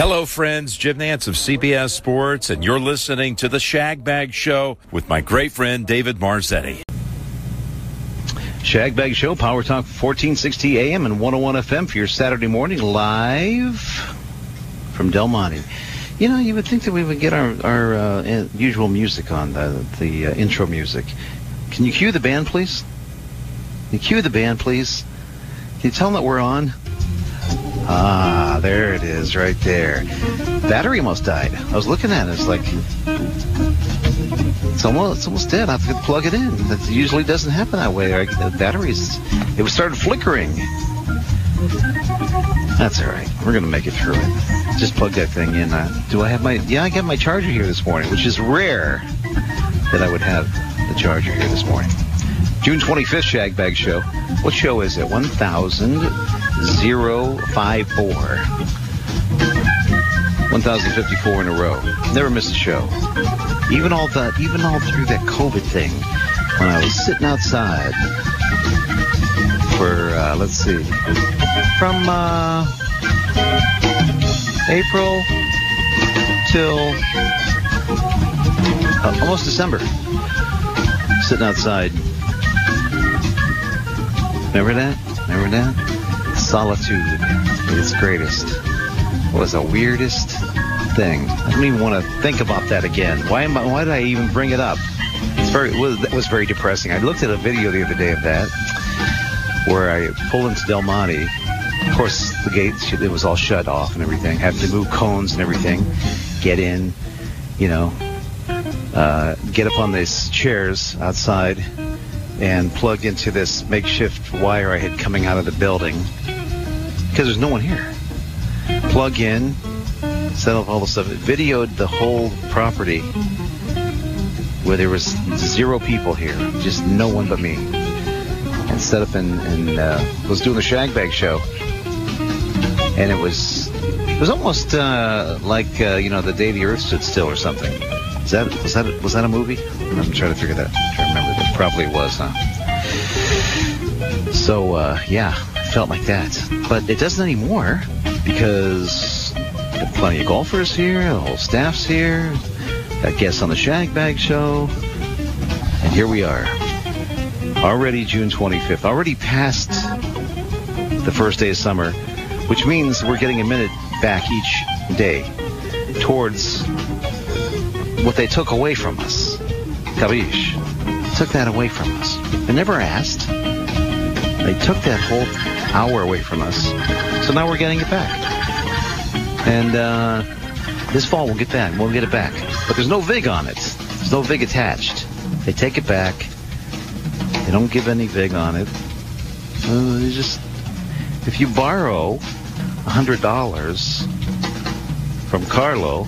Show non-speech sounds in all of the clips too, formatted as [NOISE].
Hello, friends. Jim Nantz of CBS Sports, and you're listening to the Shag Bag Show with my great friend David Marzetti. Shag Bag Show, Power Talk 1460 AM and 101 FM for your Saturday morning live from Del Monte. You know, you would think that we would get our, our uh, usual music on, the, the uh, intro music. Can you cue the band, please? Can you cue the band, please? Can you tell them that we're on? Ah, there it is, right there. Battery almost died. I was looking at it. It's like it's almost it's almost dead. I have to plug it in. That usually doesn't happen that way. The batteries it started flickering. That's all right. We're gonna make it through it. Just plug that thing in. Uh, do I have my? Yeah, I got my charger here this morning, which is rare that I would have the charger here this morning. June 25th Shag Bag Show. What show is it? 1054. 1054 in a row. Never miss a show. Even all that, even all through that COVID thing, when I was sitting outside for, uh, let's see, from uh, April till uh, almost December, sitting outside Remember that? Remember that? Solitude its greatest was the weirdest thing. I don't even want to think about that again. Why am I, why did I even bring it up? It's very, it was, that was very depressing. I looked at a video the other day of that where I pulled into Del Monte. Of course, the gates, it was all shut off and everything. Had to move cones and everything. Get in, you know, uh, get up on these chairs outside and plug into this makeshift wire I had coming out of the building because there's no one here. Plug in, set up all the stuff, It videoed the whole property where there was zero people here, just no one but me, and set up and, and uh, was doing the shag bag show, and it was it was almost uh, like uh, you know the day the Earth stood still or something. Is that was that was that a movie? I'm trying to figure that. To remember. It probably was, huh? So uh, yeah, felt like that. But it doesn't anymore because plenty of golfers here. The whole staff's here. Got guests on the Shag Bag Show, and here we are. Already June 25th. Already past the first day of summer, which means we're getting a minute back each day towards what they took away from us. Kavish. Took that away from us. They never asked. They took that whole hour away from us. So now we're getting it back. And uh, this fall we'll get back. We'll get it back. But there's no VIG on it. There's no VIG attached. They take it back. They don't give any VIG on it. Uh, just if you borrow $100 from Carlo,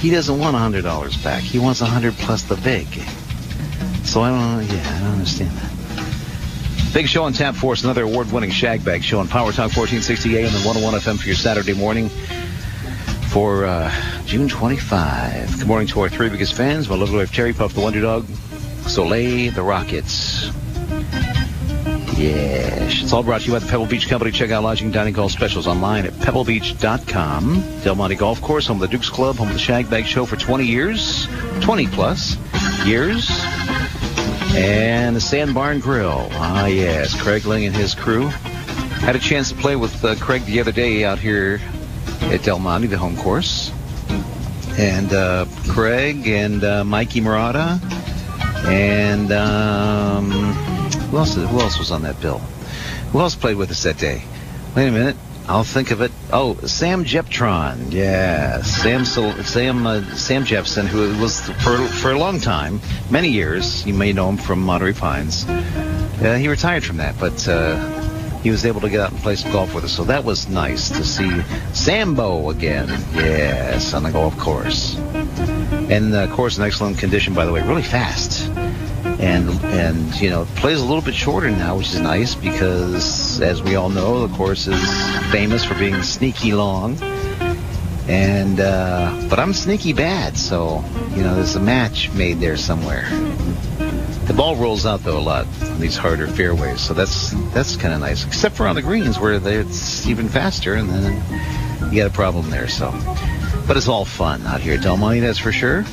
he doesn't want $100 back. He wants 100 plus the VIG. So I don't, yeah, I don't understand that. Big show on Tap Force, another award-winning shag bag show on Power Talk 1460 AM and 101 FM for your Saturday morning for uh, June 25. Good morning to our three biggest fans. My lovely wife, Terry Puff, the Wonder Dog, Soleil, the Rockets. Yes. It's all brought to you by the Pebble Beach Company. Check out lodging, dining, golf specials online at pebblebeach.com. Del Monte Golf Course, home of the Dukes Club, home of the Shag Bag Show for 20 years, 20 plus years. And the Sandbar and Grill. Ah, yes. Craig Ling and his crew. Had a chance to play with uh, Craig the other day out here at Del Monte, the home course. And uh, Craig and uh, Mikey Murata. And um, who else? Who else was on that bill? Who else played with us that day? Wait a minute. I'll think of it. Oh, Sam Jeptron. Yeah, Sam Sam uh, Sam Jepson, who was for for a long time, many years. You may know him from Monterey Pines. Uh, he retired from that, but uh, he was able to get out and play some golf with us. So that was nice to see Sambo again. Yes, on the golf course. And the course in excellent condition, by the way, really fast and and you know plays a little bit shorter now, which is nice because as we all know, the course is famous for being sneaky long. And uh, but I'm sneaky bad, so you know there's a match made there somewhere. The ball rolls out though a lot on these harder fairways, so that's that's kind of nice. Except for on the greens where it's even faster, and then you got a problem there. So, but it's all fun out here at Del Monte, that's for sure.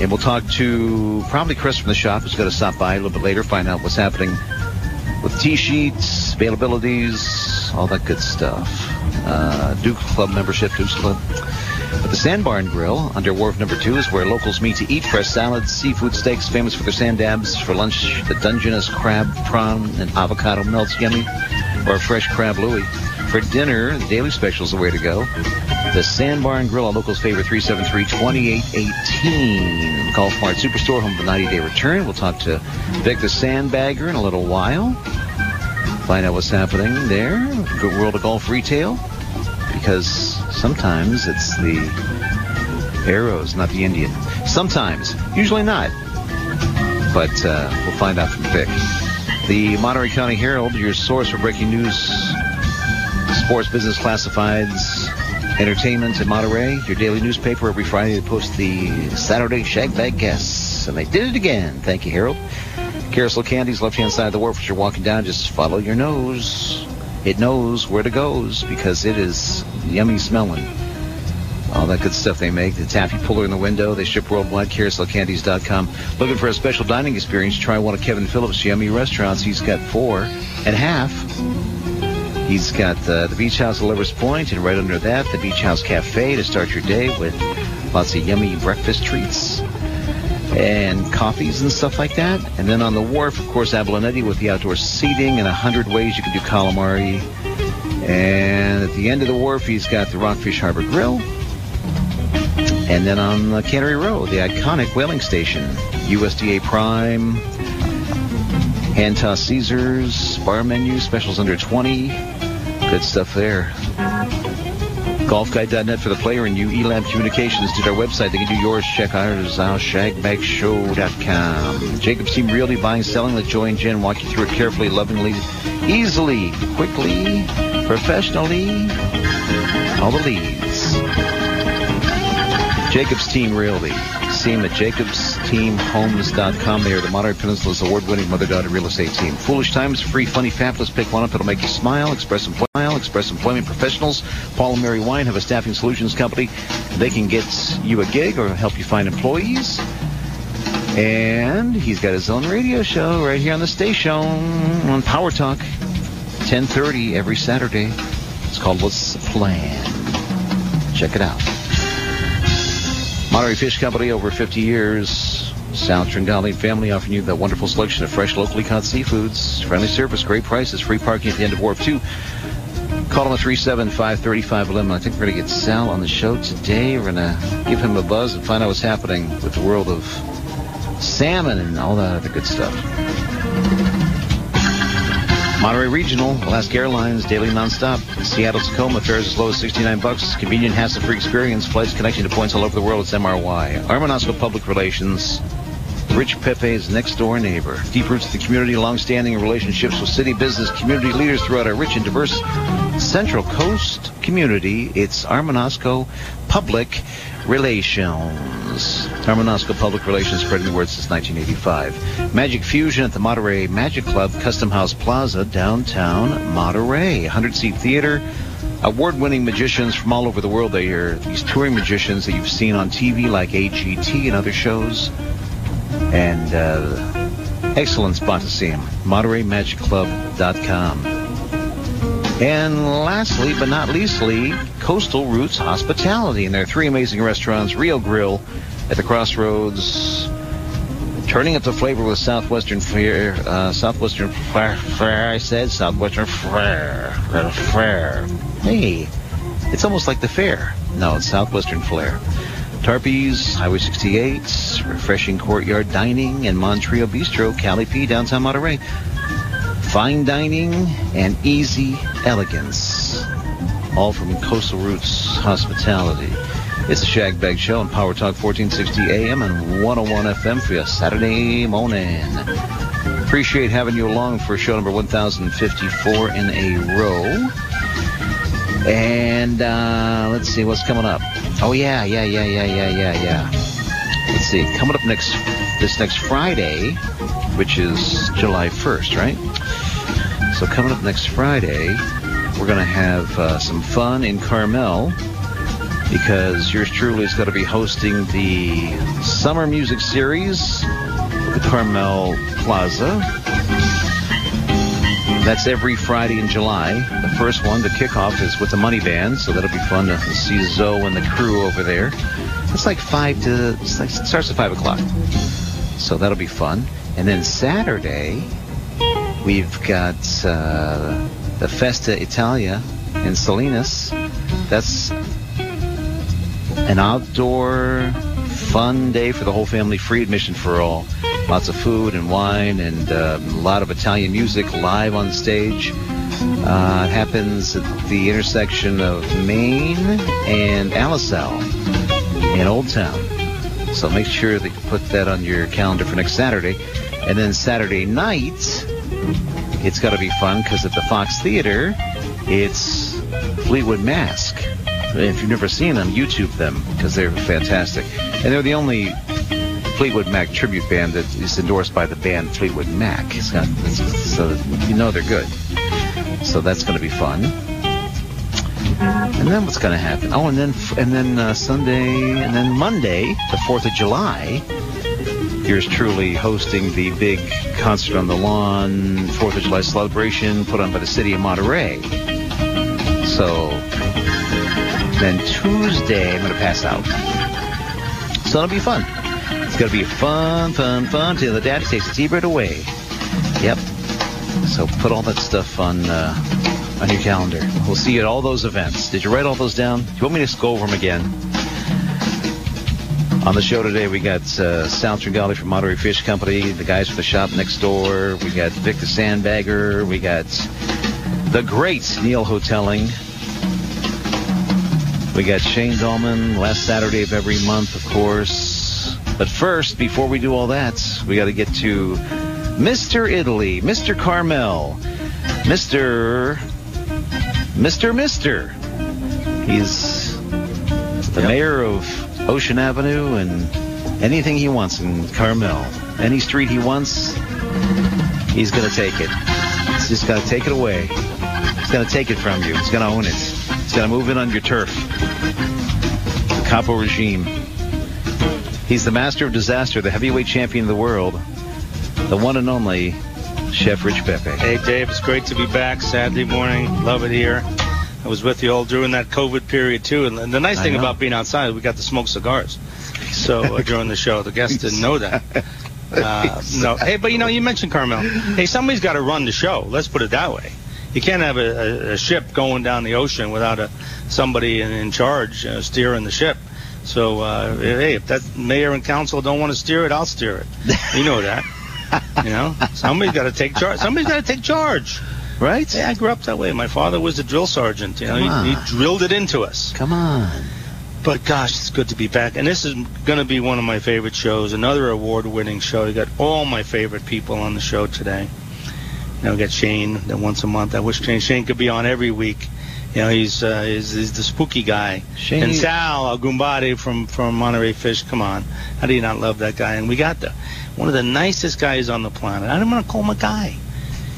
And we'll talk to probably Chris from the shop who's going to stop by a little bit later, find out what's happening with T-sheets, availabilities, all that good stuff. Uh, Duke Club membership, Duke's Club. But the Sandbar and Grill under Wharf Number Two is where locals meet to eat fresh salads, seafood steaks, famous for their sand dabs. For lunch, the Dungeness crab, prawn, and avocado melts yummy, or a fresh crab louie. For dinner, the daily special is the way to go. The Sandbar and Grill, a local's favorite, 373-2818. Golf Mart Superstore, home of the 90-day return. We'll talk to Vic the Sandbagger in a little while. Find out what's happening there. Good World of Golf Retail. Because sometimes it's the arrows, not the Indian. Sometimes. Usually not. But uh, we'll find out from Vic. The Monterey County Herald, your source for breaking news, sports, business classifieds, entertainment in Monterey. Your daily newspaper every Friday they post the Saturday Shag Bag Guests. And they did it again. Thank you, Harold. Carousel Candies, left-hand side of the wharf as you're walking down. Just follow your nose. It knows where to goes because it is yummy smelling. All that good stuff they make. The taffy puller in the window. They ship worldwide. CarouselCandies.com. Looking for a special dining experience? Try one of Kevin Phillips' yummy restaurants. He's got four and a half. He's got uh, the Beach House at Lovers Point, and right under that, the Beach House Cafe to start your day with lots of yummy breakfast treats and coffees and stuff like that. And then on the wharf, of course, Abalonetti with the outdoor seating and a hundred ways you can do calamari. And at the end of the wharf, he's got the Rockfish Harbor Grill. And then on uh, Cannery Row, the iconic whaling station, USDA Prime, hand toss Caesars, bar menu, specials under 20. Good stuff there. Golfguide.net for the player and you, Elam Communications did our website. They can do yours. Check ours out, shagbagshow.com. Jacob's Team Realty, buying, selling. Let Joy and Jen walk you through it carefully, lovingly, easily, quickly, professionally. All the leads. Jacob's Team Realty. See them at jacobsteamhomes.com. They are the Monterey Peninsula's award-winning mother-daughter real estate team. Foolish Times, free, funny, fabulous. Pick one up. It'll make you smile. Express Employment, Express Employment Professionals. Paul and Mary Wine have a staffing solutions company. They can get you a gig or help you find employees. And he's got his own radio show right here on the station on Power Talk, 10:30 every Saturday. It's called What's the Plan? Check it out. Monterey Fish Company, over 50 years. Sal Tringali family offering you that wonderful selection of fresh, locally caught seafoods. Friendly service, great prices, free parking at the end of Wharf 2. Call him at 375-3511. I think we're going to get Sal on the show today. We're going to give him a buzz and find out what's happening with the world of salmon and all that other good stuff. Monterey Regional, Alaska Airlines, daily nonstop. Seattle Tacoma fares as low as 69 bucks. Convenient, hassle-free experience. Flights connecting to points all over the world. It's MRY. Armanasco Public Relations. Rich Pepe's next door neighbor. Deep roots of the community, long-standing relationships with city business community leaders throughout our rich and diverse Central Coast community. It's Armanasco Public Relations. Armanasco Public Relations spreading the word since 1985. Magic Fusion at the Monterey Magic Club, Custom House Plaza, downtown Monterey. 100-seat theater. Award-winning magicians from all over the world. They are these touring magicians that you've seen on TV like AGT and other shows. And uh, excellent spot to see him. MontereyMagicClub.com. And lastly, but not leastly, Coastal Roots Hospitality and their three amazing restaurants, Rio Grill at the Crossroads, turning up the flavor with Southwestern Flair, uh, Southwestern Flair, I said, Southwestern Flair, Flair. Hey, it's almost like the fair. No, it's Southwestern Flair. Tarpy's, Highway 68, refreshing courtyard dining, and Montrio Bistro, Cali P, downtown Monterey. Fine dining and easy elegance. All from Coastal Roots Hospitality. It's the Shag Bag Show on Power Talk 1460 AM and 101 FM for you Saturday morning. Appreciate having you along for show number 1054 in a row. And uh, let's see what's coming up. Oh yeah, yeah, yeah, yeah, yeah, yeah, yeah. See. Coming up next this next Friday, which is July 1st, right? So coming up next Friday, we're going to have uh, some fun in Carmel because yours truly is going to be hosting the Summer Music Series at the Carmel Plaza. That's every Friday in July. The first one, the kickoff, is with the Money Band, so that'll be fun to see Zoe and the crew over there. It's like five to like, it starts at five o'clock, so that'll be fun. And then Saturday, we've got uh, the Festa Italia in Salinas. That's an outdoor fun day for the whole family, free admission for all. Lots of food and wine and uh, a lot of Italian music live on stage. Uh, it happens at the intersection of Main and Alisal in Old Town. So make sure that you put that on your calendar for next Saturday. And then Saturday night, it's got to be fun because at the Fox Theater, it's Fleetwood Mask. If you've never seen them, YouTube them because they're fantastic. And they're the only Fleetwood Mac tribute band that is endorsed by the band Fleetwood Mac. It's got, it's, so you know they're good. So that's going to be fun. And then what's going to happen? Oh, and then and then uh, Sunday and then Monday, the Fourth of July. Yours truly hosting the big concert on the lawn, Fourth of July celebration put on by the city of Monterey. So then Tuesday, I'm going to pass out. So it'll be fun. It's going to be fun, fun, fun till the daddy takes the T-bird away. Yep. So put all that stuff on uh, on your calendar. We'll see you at all those events. Did you write all those down? Do you want me to go over them again? On the show today, we got uh, Sal Tringali from Monterey Fish Company, the guys from the shop next door. We got Victor Sandbagger. We got the great Neil Hotelling. We got Shane Dolman last Saturday of every month, of course. But first, before we do all that, we got to get to Mr. Italy, Mr. Carmel, Mr. Mr. Mister. He's the Yep. mayor of Ocean Avenue and anything he wants in Carmel. Any street he wants, he's going to take it. He's just got to take it away. He's going to take it from you. He's going to own it. He's going to move in on your turf. The Capo regime. He's the master of disaster, the heavyweight champion of the world, the one and only Chef Rich Pepe. Hey, Dave, it's great to be back Saturday morning. Love it here. I was with you all during that COVID period, too. And the nice thing about being outside, we got to smoke cigars. So uh, [LAUGHS] during the show, the guests didn't know that. Uh, no, hey, but you know, you mentioned Carmel. Hey, somebody's got to run the show. Let's put it that way. You can't have a, a, a ship going down the ocean without a somebody in, in charge uh, steering the ship. So, uh, hey, if that mayor and council don't want to steer it, I'll steer it. You know that. [LAUGHS] You know, somebody's got to take charge. Somebody's got to take charge. Right? Yeah, I grew up that way. My father was a drill sergeant. You know, he, he drilled it into us. Come on. But gosh, it's good to be back. And this is going to be one of my favorite shows. Another award-winning show. You got all my favorite people on the show today. You know, we got Shane that once a month. I wish Shane, Shane could be on every week. You know, he's uh, he's, he's the spooky guy. Shane- and Sal Agumbade from from Monterey Fish. Come on, how do you not love that guy? And we got the one of the nicest guys on the planet. I don't want to call him a guy.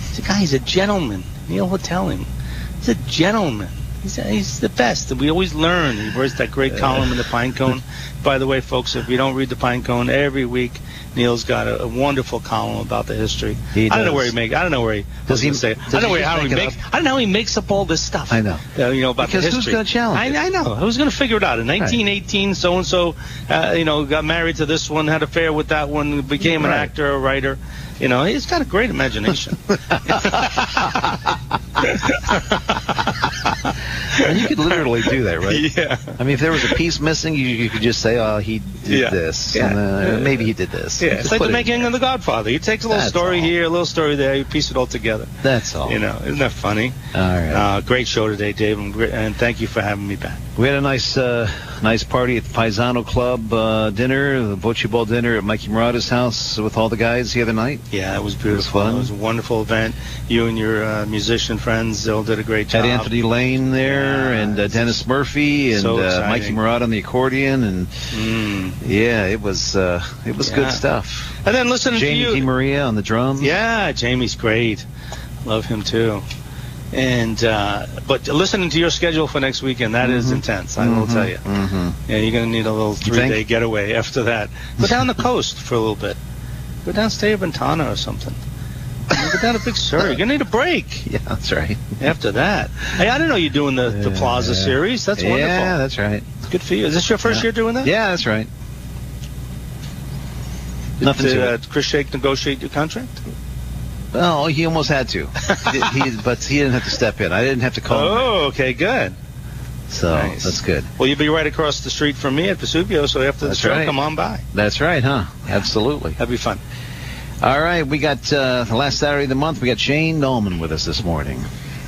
He's a guy. He's a gentleman. Neil will tell him. He's a gentleman. He's, he's the best. We always learn. He writes that great column in the Pine Cone. By the way, folks, if you don't read the Pine Cone every week, Neil's got a, a wonderful column about the history. He I don't know where he make. I don't know where he. Does he- I was gonna say. does I don't know he how he make makes. I don't know how he makes up all this stuff. I know. Uh, you know about Because the who's gonna challenge I, it? I know. Who's going to figure it out? In 1918, so and so, uh, you know, got married to this one, had an affair with that one, became an actor, a writer. You know, he's got a great imagination. [LAUGHS] [LAUGHS] And you could literally do that, right? [LAUGHS] yeah. I mean, if there was a piece missing, you, you could just say, oh, he did Yeah. this. Yeah. And uh, Yeah. maybe he did this. Yeah, Just it's like the making of The Godfather. He takes a little That's story all. here, a little story there, you piece it all together. That's all. You know, isn't that funny? All right. Uh, great show today, Dave, and, and thank you for having me back. We had a nice uh, nice party at the Paisano Club uh, dinner, the Bocce Ball dinner at Mikey Murata's house with all the guys the other night. Yeah, it was beautiful. fun. It was a wonderful event. You and your uh, musician friends all did a great job. Had Anthony Lane there Yeah. and uh, Dennis Murphy and So uh. Mikey Murata on the accordion and Mm. yeah, it was uh, it was Yeah. good stuff. And then listen Jamie to you. Di Maria on the drums. Yeah, Jamie's great. Love him too. And uh, but listening to your schedule for next weekend, that is intense. I will tell you. Mm-hmm. Yeah, you're gonna need a little three-day getaway after that. Go down the coast for a little bit. Go down, stay at Ventana or something. Go down to Big Sur. You're gonna need a break [LAUGHS] Yeah, that's right. after that. Hey, I didn't know you're doing the, the Plaza Yeah. series. That's wonderful. Yeah, that's right. Good for you. Is this your first Yeah. year doing that? Yeah, that's right. Did, Nothing to uh. Chris Shake negotiate your contract? Oh, he almost had to, he, he- [LAUGHS] but he didn't have to step in. I didn't have to call him, Oh, okay, good. so nice. that's good. Well, you'll be right across the street from me at Vesuvio, so after the That's show, right. come on by. That's right, huh? Absolutely. That'd be fun. All right, we got uh, the last Saturday of the month. We got Shane Dolman with us this morning.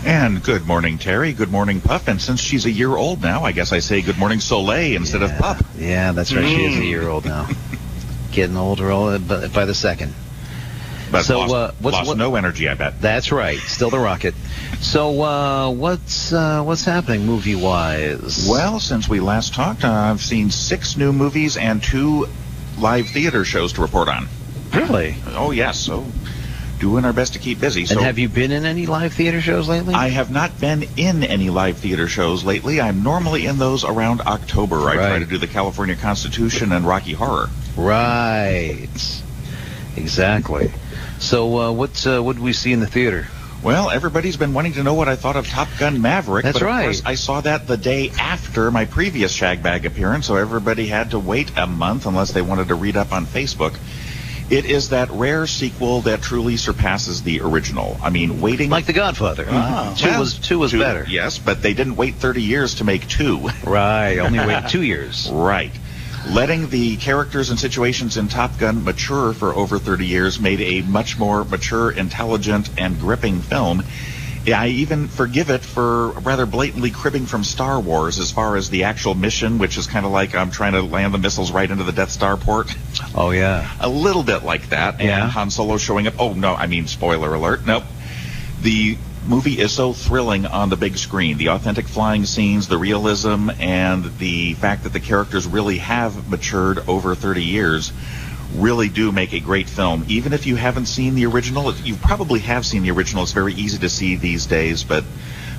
And good morning, Terry. Good morning, Puff. And since she's a year old now, I guess I say good morning, Soleil, instead of Yeah. Pup. Yeah, that's right. She is a Mm. year old now. [LAUGHS] Getting older all by by the second. But So, lost, uh, what's- lost what- no energy, I bet. That's right. Still the rocket. So uh, what's uh, what's happening movie wise? Well, since we last talked, uh, I've seen six new movies and two live theater shows to report on. really? Oh, yes. So doing our best to keep busy. So and have you been in any live theater shows lately? I have not been in any live theater shows lately. I'm normally in those around October. I try to do the California Constitution and Rocky Horror. Right. Exactly. So uh, what uh, what we see in the theater? Well, everybody's been wanting to know what I thought of Top Gun Maverick. That's but of right. course, I saw that the day after my previous Shagbag appearance, so everybody had to wait a month unless they wanted to read up on Facebook. It is that rare sequel that truly surpasses the original. I mean, waiting Like The Godfather. Ah. Two Well, was two was two- better. Yes, but they didn't wait 30 years to make two. Right. Only wait [LAUGHS] two years. Right. Letting the characters and situations in Top Gun mature for over 30 years made a much more mature, intelligent, and gripping film. I even forgive it for rather blatantly cribbing from Star Wars as far as the actual mission, which is kind of like I'm trying to land the missiles right into the Death Star port. Oh yeah. A little bit like that. Yeah. And Han Solo showing up. Oh, no, I mean, spoiler alert. Nope. The movie is so thrilling on the big screen. The authentic flying scenes, the realism, and the fact that the characters really have matured over 30 years really do make a great film. Even if you haven't seen the original, you probably have seen the original. It's very easy to see these days, but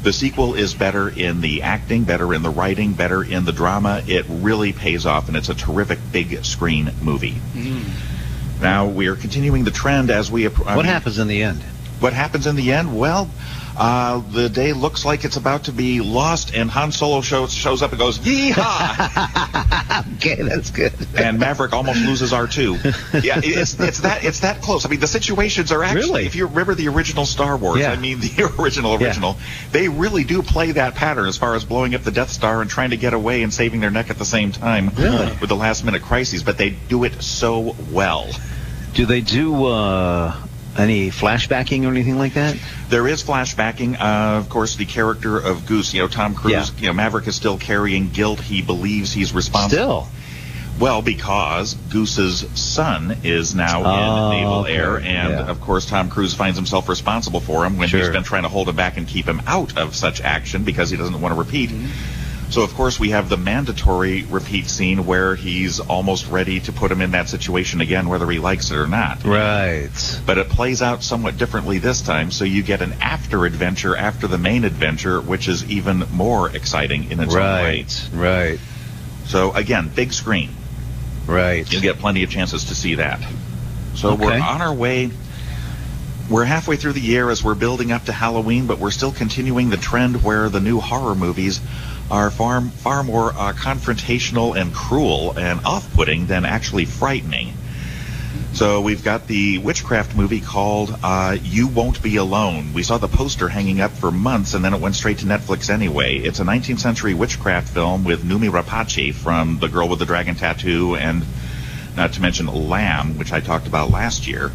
the sequel is better in the acting, better in the writing, better in the drama. It really pays off, and it's a terrific big screen movie. Mm-hmm. Now we are continuing the trend as we. appro- I What mean, happens in the end? What happens in the end? Well, uh, the day looks like it's about to be lost, and Han Solo shows shows up and goes yeehaw, [LAUGHS] Okay, that's good. and Maverick almost loses R2. [LAUGHS] Yeah, it's it's that it's that close. I mean, the situations are actually. Really? If you remember the original Star Wars, Yeah. I mean the [LAUGHS] original Yeah. original, they really do play that pattern as far as blowing up the Death Star and trying to get away and saving their neck at the same time. Really? With the last minute crises, but they do it so well. Do they do uh, any flashbacking or anything like that? There is flashbacking. Uh, of course, the character of Goose, you know, Tom Cruise, Yeah. you know, Maverick is still carrying guilt. He believes he's responsible. Still. Well, because Goose's son is now Oh, in Naval okay. Air, and Yeah. of course, Tom Cruise finds himself responsible for him when he's been trying to hold him back and keep him out of such action because he doesn't want to repeat. So, of course, we have the mandatory repeat scene where he's almost ready to put him in that situation again, whether he likes it or not Right. but it plays out somewhat differently this time. So you get an after adventure after the main adventure, which is even more exciting in its own way. Right. Right. So again, big screen. Right. You'll get plenty of chances to see that. So we're on our way. We're halfway through the year as we're building up to Halloween, but we're still continuing the trend where the new horror movies are far far more uh, confrontational and cruel and off-putting than actually frightening. So we've got the witchcraft movie called uh, You Won't Be Alone. We saw the poster hanging up for months, and then it went straight to Netflix anyway. It's a 19th century witchcraft film with Noomi Rapace from The Girl with the Dragon Tattoo, and not to mention Lamb, which I talked about last year.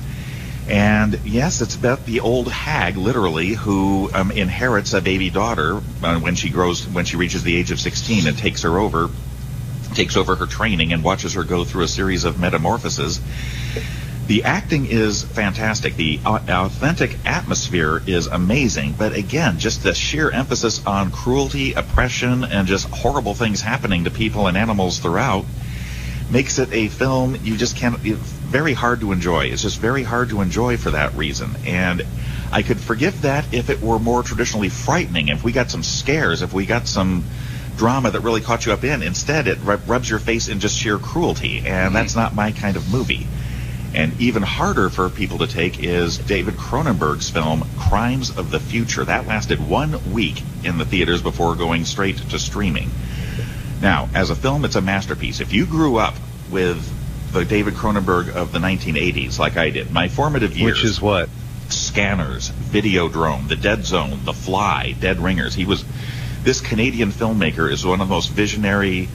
And yes, it's about the old hag, literally, who um, inherits a baby daughter uh, when she grows, when she reaches the age of 16, and takes her over, takes over her training, and watches her go through a series of metamorphoses. The acting is fantastic. The au- authentic atmosphere is amazing. But again, just the sheer emphasis on cruelty, oppression, and just horrible things happening to people and animals throughout makes it a film you just can't. Very hard to enjoy. It's just very hard to enjoy for that reason. And I could forgive that if it were more traditionally frightening, if we got some scares, if we got some drama that really caught you up in. Instead, it rubs your face in just sheer cruelty, and that's not my kind of movie. And even harder for people to take is David Cronenberg's film Crimes of the Future. That lasted one week in the theaters before going straight to streaming. Now, as a film, it's a masterpiece. If you grew up with the David Cronenberg of the 1980s, like I did, my formative years. Which is what? Scanners, Videodrome, The Dead Zone, The Fly, Dead Ringers. He was this Canadian filmmaker is one of the most visionary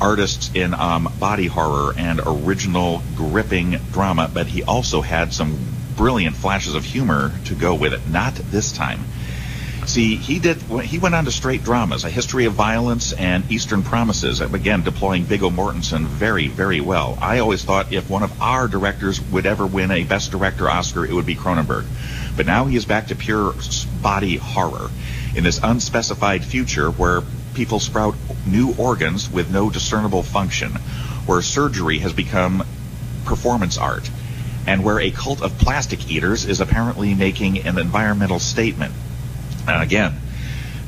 artists in um, body horror and original gripping drama, but he also had some brilliant flashes of humor to go with it. Not this time. See, he did. He went on to straight dramas, A History of Violence and Eastern Promises. Again, deploying Viggo Mortensen very, very well. I always thought if one of our directors would ever win a Best Director Oscar, it would be Cronenberg. But now he is back to pure body horror in this unspecified future where people sprout new organs with no discernible function, where surgery has become performance art, and where a cult of plastic eaters is apparently making an environmental statement. And again,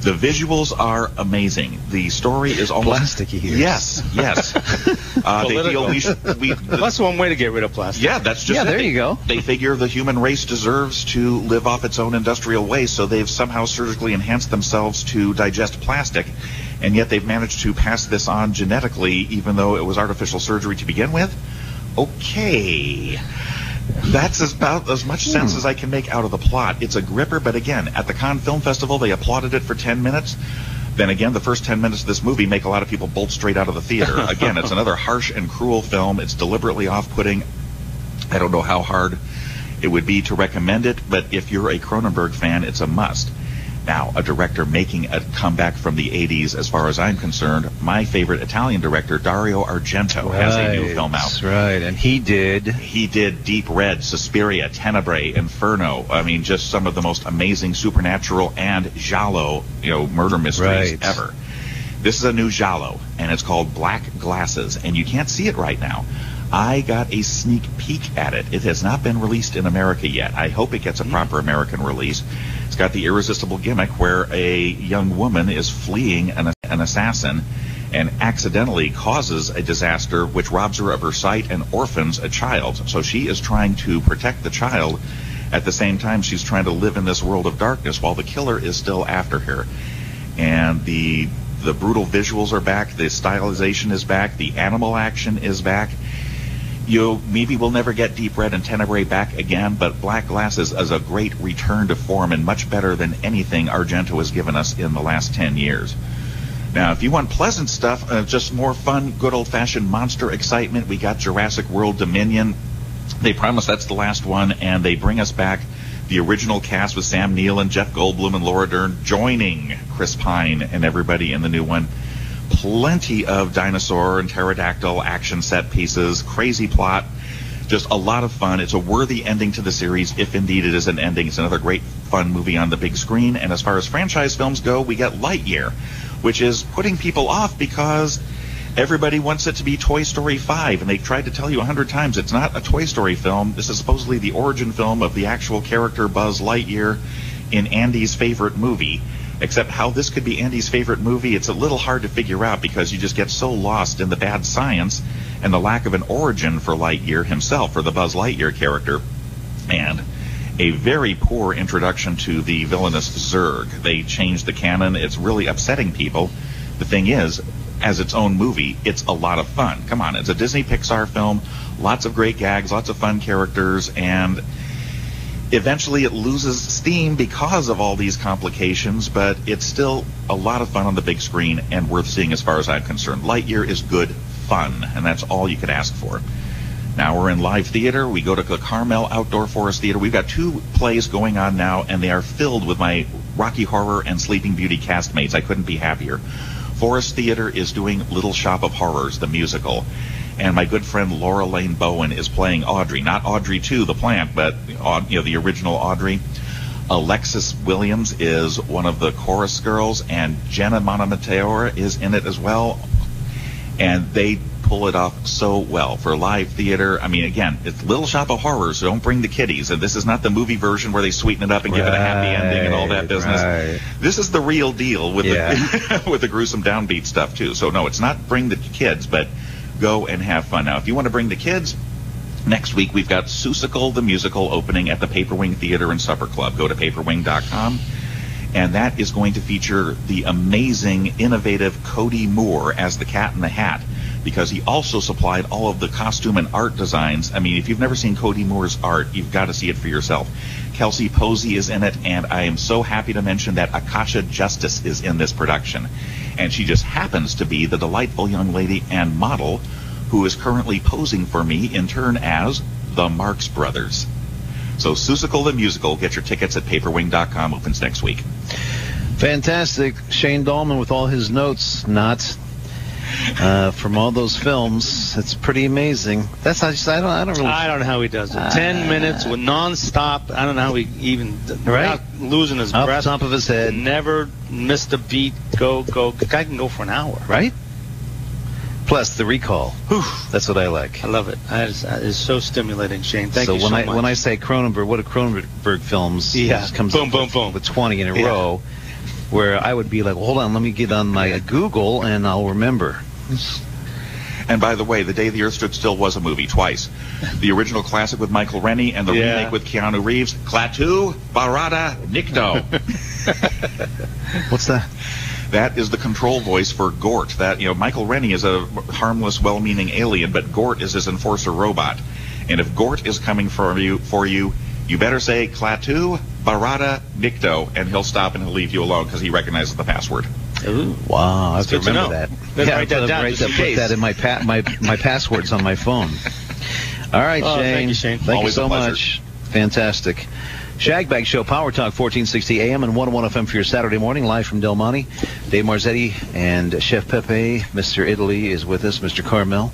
the visuals are amazing. The story is almost plastic eaters. Yes, yes. [LAUGHS] uh, they feel we, should, we that's one way to get rid of plastic. Yeah, that's just yeah. It. There you go. They figure the human race deserves to live off its own industrial waste, so they've somehow surgically enhanced themselves to digest plastic, and yet they've managed to pass this on genetically, even though it was artificial surgery to begin with. Okay. That's about as much sense hmm. as I can make out of the plot. It's a gripper, but again, at the Cannes Film Festival, they applauded it for 10 minutes. Then again, the first 10 minutes of this movie make a lot of people bolt straight out of the theater. [LAUGHS] again, it's another harsh and cruel film. It's deliberately off putting. I don't know how hard it would be to recommend it, but if you're a Cronenberg fan, it's a must. Now, a director making a comeback from the 80s, as far as I'm concerned, my favorite Italian director, Dario Argento, right, has a new film out. That's right, and he did. He did Deep Red, Suspiria, Tenebrae, Inferno. I mean, just some of the most amazing supernatural and giallo, you know, murder mysteries right. ever. This is a new giallo, and it's called Black Glasses, and you can't see it right now. I got a sneak peek at it. It has not been released in America yet. I hope it gets a proper American release. It's got the irresistible gimmick where a young woman is fleeing an, an assassin and accidentally causes a disaster which robs her of her sight and orphans a child. So she is trying to protect the child. At the same time, she's trying to live in this world of darkness while the killer is still after her. And the the brutal visuals are back, the stylization is back, the animal action is back you maybe we'll never get Deep Red and Tenebrae back again, but Black Glasses is a great return to form and much better than anything Argento has given us in the last 10 years. Now, if you want pleasant stuff, uh, just more fun, good old-fashioned monster excitement, we got Jurassic World Dominion. They promise that's the last one, and they bring us back the original cast with Sam Neill and Jeff Goldblum and Laura Dern joining Chris Pine and everybody in the new one plenty of dinosaur and pterodactyl action set pieces, crazy plot, just a lot of fun. It's a worthy ending to the series, if indeed it is an ending. It's another great fun movie on the big screen. And as far as franchise films go, we get Lightyear, which is putting people off because everybody wants it to be Toy Story 5, and they tried to tell you a hundred times it's not a Toy Story film. This is supposedly the origin film of the actual character Buzz Lightyear in Andy's favorite movie. Except how this could be Andy's favorite movie, it's a little hard to figure out because you just get so lost in the bad science and the lack of an origin for Lightyear himself, or the Buzz Lightyear character. And a very poor introduction to the villainous Zurg. They changed the canon. It's really upsetting people. The thing is, as its own movie, it's a lot of fun. Come on, it's a Disney Pixar film, lots of great gags, lots of fun characters, and Eventually, it loses steam because of all these complications, but it's still a lot of fun on the big screen and worth seeing as far as I'm concerned. Lightyear is good fun, and that's all you could ask for. Now we're in live theater. We go to the Carmel Outdoor Forest Theater. We've got two plays going on now, and they are filled with my Rocky Horror and Sleeping Beauty castmates. I couldn't be happier. Forest Theater is doing Little Shop of Horrors, the musical and my good friend Laura Lane Bowen is playing Audrey, not Audrey 2, the plant, but you know the original Audrey. Alexis Williams is one of the chorus girls, and Jenna Monomateor is in it as well. and they pull it off so well for live theater. I mean, again, it's Little Shop of Horrors, so don't bring the kiddies. And this is not the movie version where they sweeten it up and give it a happy ending and all that business. right. This is the real deal with Yeah. the [LAUGHS] with the gruesome downbeat stuff too. So no, it's not bring the kids, but go and have fun. Now, if you want to bring the kids, next week we've got Seussical the musical opening at the Paperwing Theater and Supper Club. Go to paperwing.com. And that is going to feature the amazing, innovative Cody Moore as the Cat in the Hat, because he also supplied all of the costume and art designs. I mean, if you've never seen Cody Moore's art, you've got to see it for yourself. Kelsey Posey is in it, and I am so happy to mention that Akasha Justice is in this production. And she just happens to be the delightful young lady and model who is currently posing for me in turn as the Marx Brothers. So Seussical the Musical, get your tickets at paperwing.com, opens next week. Fantastic. Shane Dolman with all his notes, not uh, from all those films. It's pretty amazing. That's how I don't. I don't really. I don't know how he does it. Ten minutes with non-stop. I don't know how he even Right. losing his the breath. top of his head. Never missed a beat. Go go. The guy can go for an hour. right? Plus the recall. Whew. That's what I like. I love it. That is, that is so stimulating, Shane. Thank you. so you when so I much. when I say Cronenberg, what are Cronenberg films? Yeah. Comes Boom, up boom, with, boom. with 20 in a Yeah. row, where I would be like, hold on, let me get on my uh, Google and I'll remember. And by the way, The Day the Earth Stood Still was a movie twice. The original classic with Michael Rennie and the Yeah. remake with Keanu Reeves, Klaatu Barada Nikto. [LAUGHS] What's that? that is the control voice for Gort. That you know, Michael Rennie is a harmless, well-meaning alien, but Gort is his enforcer robot. And if Gort is coming for you, for you, you better say Klaatu Barada Nikto, and he'll stop and he'll leave you alone because he recognizes the password. Ooh. Wow, I have to good to remember know. that. Better yeah, write that I'll down write that, put that in my pa- my my passwords on my phone. All right, Oh, Shane. thank you, Shane. Thank Always you so pleasure. much. Fantastic. Shagbag Show, Power Talk, 1460 AM and 101 FM for your Saturday morning, live from Del Monte. Dave Marzetti and Chef Pepe, Mr. Italy is with us, Mr. Carmel,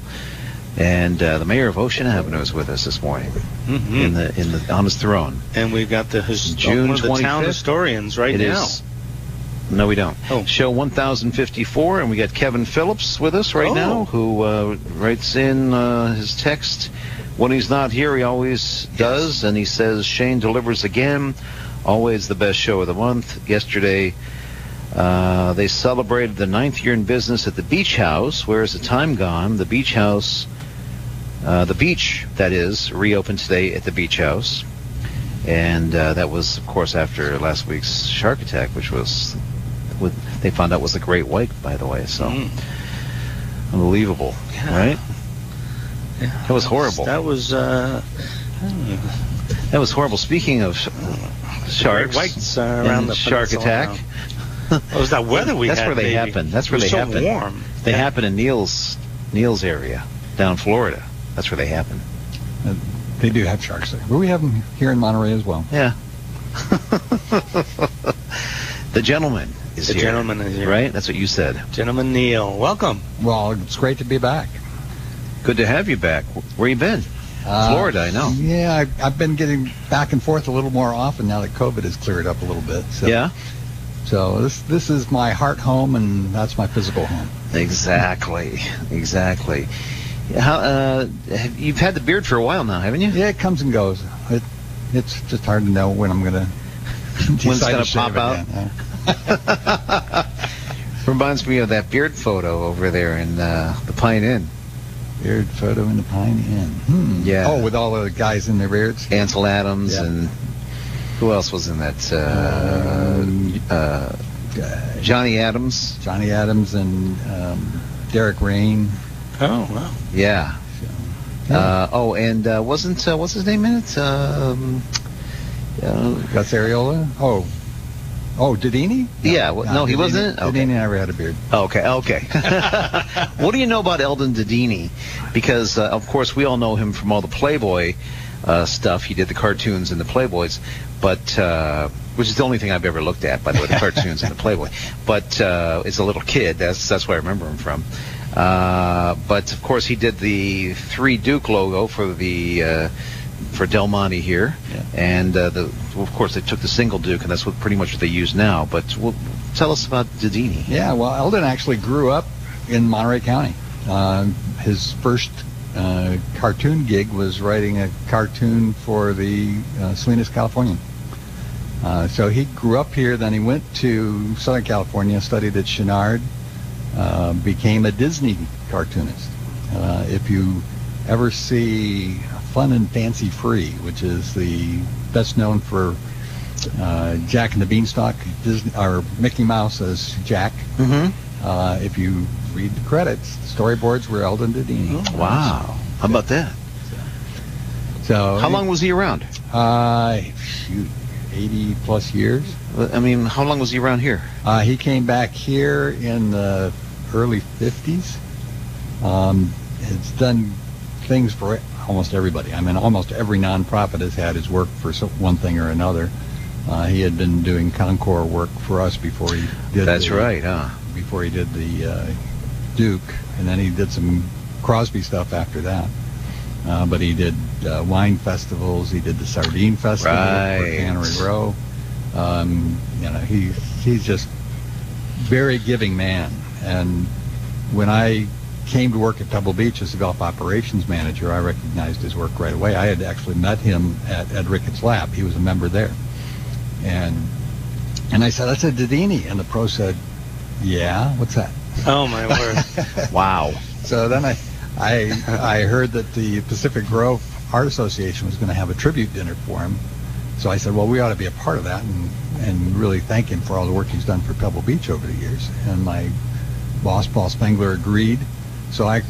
and uh, the mayor of Ocean Avenue is with us this morning Mhm. in the in the on his throne. And we've got the his, June one of the town historians right It now. is. No, we don't. Oh. Show 1054, and we got Kevin Phillips with us right Oh. now, who uh, writes in uh, his text. When he's not here, he always does, and he says, Shane delivers again. Always the best show of the month. Yesterday, uh, they celebrated the ninth year in business at the Beach House. Where is the time gone? The Beach House, uh, the beach, that is, reopened today at the Beach House. And uh, that was, of course, after last week's shark attack, which was, with, they found out was a great white, by the way. So Mm. unbelievable, Yeah. right? Yeah. That was horrible. That was uh, That was horrible. Speaking of sh- sharks, whites uh, around the shark attack, now. It was that weather we That's had? where they baby. happen. That's where It was they so happen. warm. they Yeah. happen in Neil's Neil's area down Florida. That's where they happen. They do have sharks there. But we have them here in Monterey as well. Yeah. [LAUGHS] the gentleman is The here. gentleman is here. Right? That's what you said. Gentleman Neil, welcome. Well, it's great to be back. Good to have you back. Where you been? Uh, Florida, I know. Yeah, I've, I've been getting back and forth a little more often now that COVID has cleared up a little bit. So, Yeah. So this this is my heart home, and that's my physical home. Exactly. Exactly. How, uh, you've had the beard for a while now, haven't you? Yeah, it comes and goes. It, it's just hard to know when I'm gonna [LAUGHS] it's decide gonna to pop out? Yeah. [LAUGHS] Reminds me of that beard photo over there in uh, the Pine Inn. Beard photo in the Pine Inn. Hmm. Yeah. Oh, with all the guys in their beards. Ansel Adams Yeah. and who else was in that? Uh, uh, Uh, Johnny Adams. Johnny Adams and um, Derek Rain. Oh, wow. Yeah. Yeah. Uh, oh, and uh, wasn't uh, what's his name in it? Um, uh, Gus Arriola. Oh. Oh, Dedini? Yeah, well, no, he Dedini- wasn't? Okay. Dedini never had a beard. Okay, okay. [LAUGHS] what do you know about Eldon Dedini? Because, uh, of course, we all know him from all the Playboy uh, stuff. He did the cartoons and the Playboys, but uh, which is the only thing I've ever looked at, by the way, the [LAUGHS] cartoons and the Playboy. But uh, as a little kid, that's that's where I remember him from. Uh, but of course, he did the three Duke logo for the. Uh, for Del Monte here, Yeah. and uh, the, of course they took the single Duke, and that's what pretty much what they use now. But well, tell us about Dedini. Yeah, well, Eldon actually grew up in Monterey County. Uh, his first uh, cartoon gig was writing a cartoon for the uh, Salinas Californian. Uh, so he grew up here, then he went to Southern California, studied at Chouinard, uh, became a Disney cartoonist. Uh, if you ever see Fun and Fancy Free, which is the best known for uh, Jack and the Beanstalk, Disney, or Mickey Mouse as Jack. Mm-hmm. Uh, if you read the credits, the storyboards were Eldon Dedini. Wow. How about that? So How long was he around? Uh, shoot, 80 plus years. I mean, how long was he around here? Uh, he came back here in the early 50s. Um, has done things for almost everybody. I mean, almost every nonprofit has had his work for one thing or another. Uh, he had been doing Concours work for us before he did. That's the, right, huh? Before he did the uh, Duke, and then he did some Crosby stuff after that. Uh, but he did uh, wine festivals. He did the sardine festival Right. for Cannery Row. Um, you know, he he's just very giving man. And when I came to work at Pebble Beach as a golf operations manager, I recognized his work right away. I had actually met him at Ed Ricketts' lab. He was a member there, and and I said, "That's a Dedini," and the pro said, "Yeah, what's that?" Oh my word! [LAUGHS] Wow. So then I, I, I heard that the Pacific Grove Art Association was going to have a tribute dinner for him. So I said, well, we ought to be a part of that and, and really thank him for all the work he's done for Pebble Beach over the years. And my boss, Paul Spengler, agreed. So I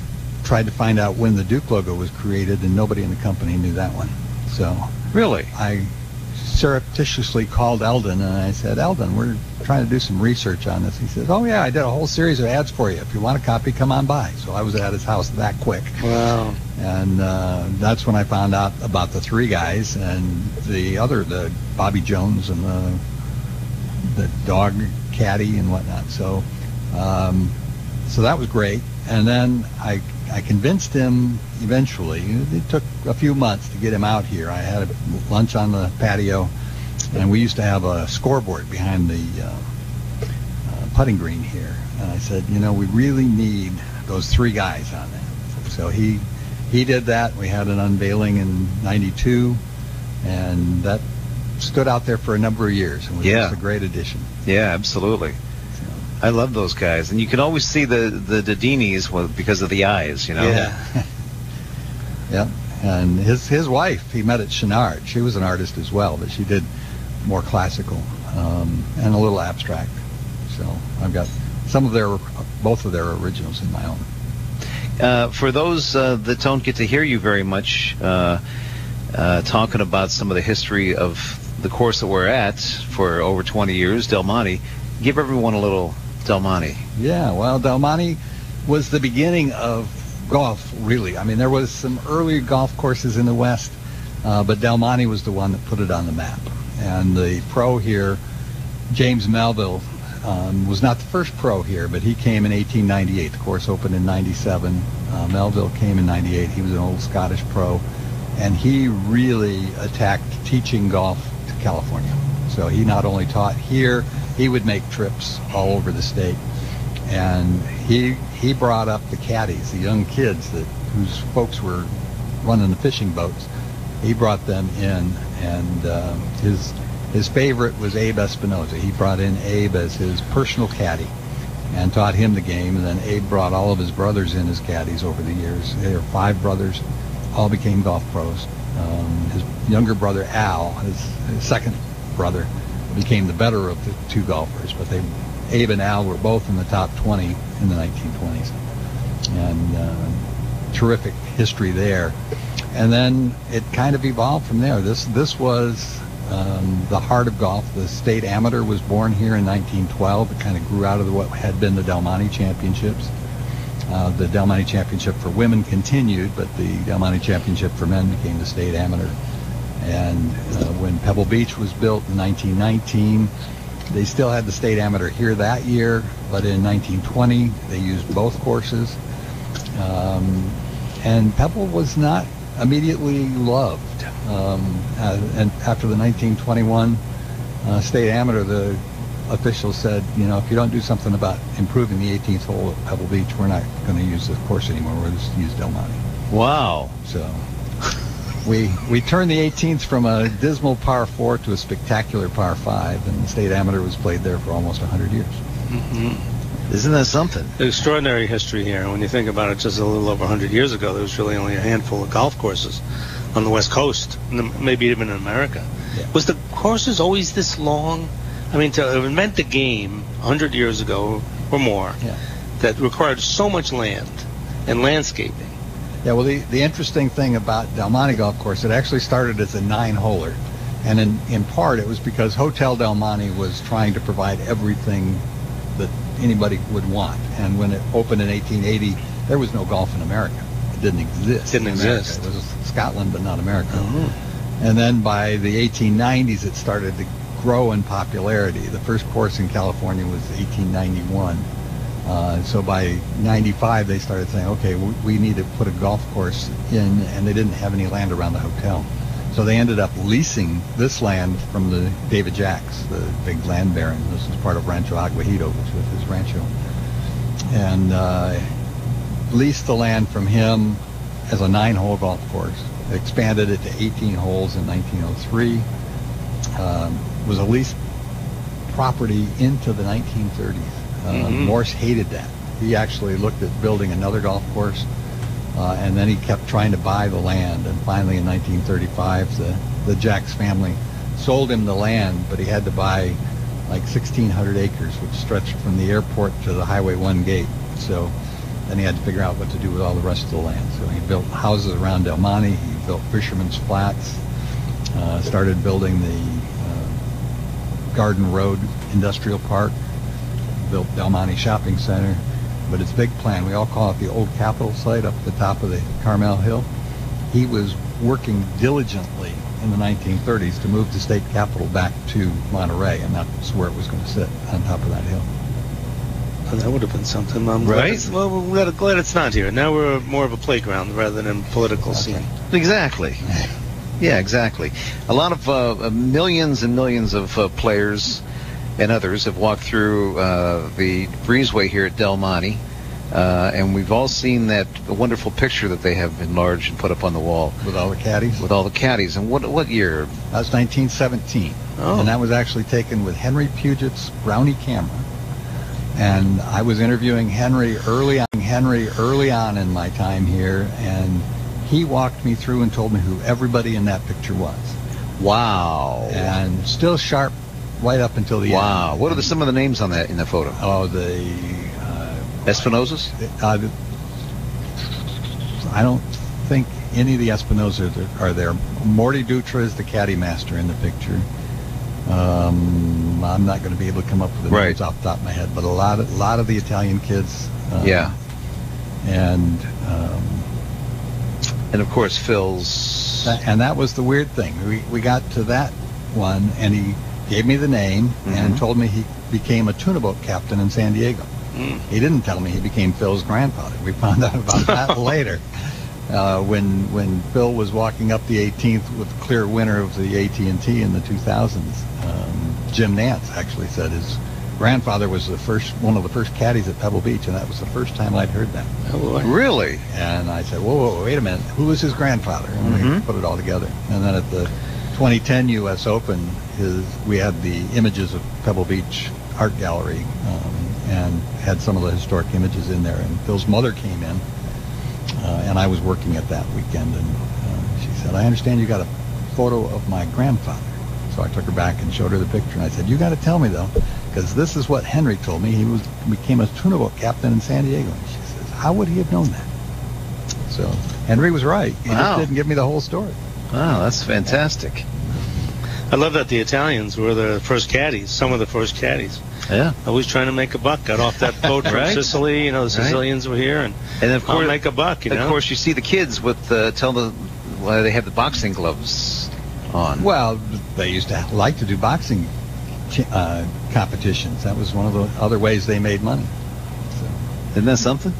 tried to find out when the Duke logo was created, and nobody in the company knew that one. So Really? I surreptitiously called Eldon and I said, Eldon, we're trying to do some research on this. He says, Oh yeah, I did a whole series of ads for you. If you want a copy, come on by. So I was at his house that quick, Wow. and uh, that's when I found out about the three guys and the other, the Bobby Jones and the the dog caddy and whatnot. So, um, so that was great. And then I I convinced him eventually. It took a few months to get him out here. I had a lunch on the patio, and we used to have a scoreboard behind the uh, uh, putting green here. And I said, you know, we really need those three guys on that. So he he did that. We had an unveiling in '92, and that stood out there for a number of years and was Yeah. just a great addition. Yeah, absolutely. I love those guys, and you can always see the the Dedinis because of the eyes. You know. yeah. [LAUGHS] Yeah, and his his wife, he met at Chouinard. She was an artist as well, but she did more classical um, and a little abstract. So I've got some of their, both of their originals in my own. Uh, for those uh, that don't get to hear you very much, uh, uh, talking about some of the history of the course that we're at for over 20 years, Del Monte, give everyone a little Del Monte. Yeah, well, Del Monte was the beginning of golf, really. I mean, there was some early golf courses in the West, uh, but Del Monte was the one that put it on the map. And the pro here, James Melville, um, was not the first pro here, but he came in 1898. The course opened in 97. Uh, Melville came in 98. He was an old Scottish pro, and he really attacked teaching golf to California. So he not only taught here, he would make trips all over the state, and he he brought up the caddies, the young kids that whose folks were running the fishing boats. He brought them in, and um, his his favorite was Abe Espinosa. He brought in Abe as his personal caddy and taught him the game. And then Abe brought all of his brothers in as caddies over the years. There are five brothers, all became golf pros. Um, his younger brother Al, his, his second brother, became the better of the two golfers. But they, Abe and Al were both in the top 20 in the 1920s, and uh, terrific history there. And then it kind of evolved from there. This this was um, the heart of golf. The state amateur was born here in 1912. It kind of grew out of what had been the Del Monte Championships. Uh, the Del Monte Championship for women continued, but the Del Monte Championship for men became the state amateur. And uh, when Pebble Beach was built in 1919, they still had the state amateur here that year, but in 1920 they used both courses. Um, and Pebble was not immediately loved. Um, and after the 1921 uh, state amateur, the officials said, you know, if you don't do something about improving the 18th hole at Pebble Beach, we're not going to use the course anymore. We're just use Del Monte. Wow. So we we turned the 18th from a dismal par four to a spectacular par five, and the state amateur was played there for almost 100 years. Mm-hmm. Isn't that something? Extraordinary history here. When you think about it, just a little over 100 years ago, there was really only a handful of golf courses on the West Coast, maybe even in America. Yeah. Was the courses always this long? I mean, to invent the game 100 years ago or more Yeah. that required so much land and landscaping. Yeah, well, the, the interesting thing about Del Monte Golf Course, it actually started as a nine-holer. And in, in part, it was because Hotel Del Monte was trying to provide everything that anybody would want. And when it opened in 1880, there was no golf in America. It didn't exist. Didn't exist. It was Scotland, but not America. Mm-hmm. And then by the 1890s, it started to grow in popularity. The first course in California was 1891. Uh, so by 95, they started saying, okay, we, we need to put a golf course in, and they didn't have any land around the hotel. So they ended up leasing this land from the David Jacks, the big land baron. This was part of Rancho Aguajito, which was his rancho. And uh, leased the land from him as a nine-hole golf course. Expanded it to 18 holes in 1903. Um, was a leased property into the 1930s. Uh, Mhm. Morse hated that. He actually looked at building another golf course, uh, and then he kept trying to buy the land. And finally, in 1935, the the Jacks family sold him the land, but he had to buy like 1,600 acres, which stretched from the airport to the Highway 1 gate. So then he had to figure out what to do with all the rest of the land. So he built houses around Del Monte. He built Fisherman's Flats. Uh, started building the uh, Garden Road Industrial Park. Built Del Monte Shopping Center. But it's big plan, we all call it the old Capitol site up at the top of the Carmel Hill. He was working diligently in the 1930s to move the state capitol back to Monterey, and that's where it was going to sit on top of that hill. Well, that would have been something. I'm Right. Glad, well, we're glad, glad it's not here. Now we're more of a playground rather than a political scene. Exactly. [LAUGHS] Yeah, exactly. A lot of uh, uh, millions and millions of uh, players and others have walked through uh, the breezeway here at Del Monte, uh, and we've all seen that wonderful picture that they have enlarged and put up on the wall With all the caddies. with all the caddies. And what what year? That was 1917. Oh. And that was actually taken with Henry Puget's Brownie camera. And I was interviewing Henry early on, Henry early on in my time here, and he walked me through and told me who everybody in that picture was. Wow. And still sharp right up until the wow. end. What are the, some of the names on that in the photo? Oh, the... Uh, Espinosas? uh, I don't think any of the Espinosas are- are there. Morty Dutra is the caddy master in the picture. Um, I'm not going to be able to come up with the Right. names off the top of my head, but a lot of, a lot of the Italian kids. uh, Yeah. And um, And of course, Phil's. that, and that was the weird thing. We, we got to that one, and he gave me the name and Mhm. told me he became a tuna boat captain in San Diego. Mm. He didn't tell me he became Phil's grandfather. We found out about that [LAUGHS] later. Uh, when when Phil was walking up the 18th with the clear winner of the AT&T in the 2000s, um, Jim Nantz actually said his grandfather was the first one of the first caddies at Pebble Beach, and that was the first time I'd heard that. Oh, boy. Really? And I said, whoa, whoa, wait a minute, who was his grandfather? And we Mhm. put it all together. And then at the 2010 U.S. Open, his we had the images of Pebble Beach Art Gallery um, and had some of the historic images in there. And Phil's mother came in, uh, and I was working at that weekend, and uh, she said, I understand you got a photo of my grandfather. So I took her back and showed her the picture, and I said, you got to tell me though, because this is what Henry told me. He was became a tuna boat captain in San Diego. And she says, how would he have known that? So Henry was right. He Wow. just didn't give me the whole story. Wow, that's fantastic. I love that the Italians were the first caddies, some of the first caddies. Yeah. Always trying to make a buck. Got off that boat from [LAUGHS] Right. Sicily. You know, the Right. Sicilians were here, and And of I'll course, make a buck. You know, of course, you see the kids with uh, tell the well, they have the boxing gloves on. Well, they used to like to do boxing uh, competitions. That was one of the other ways they made money. Isn't that something?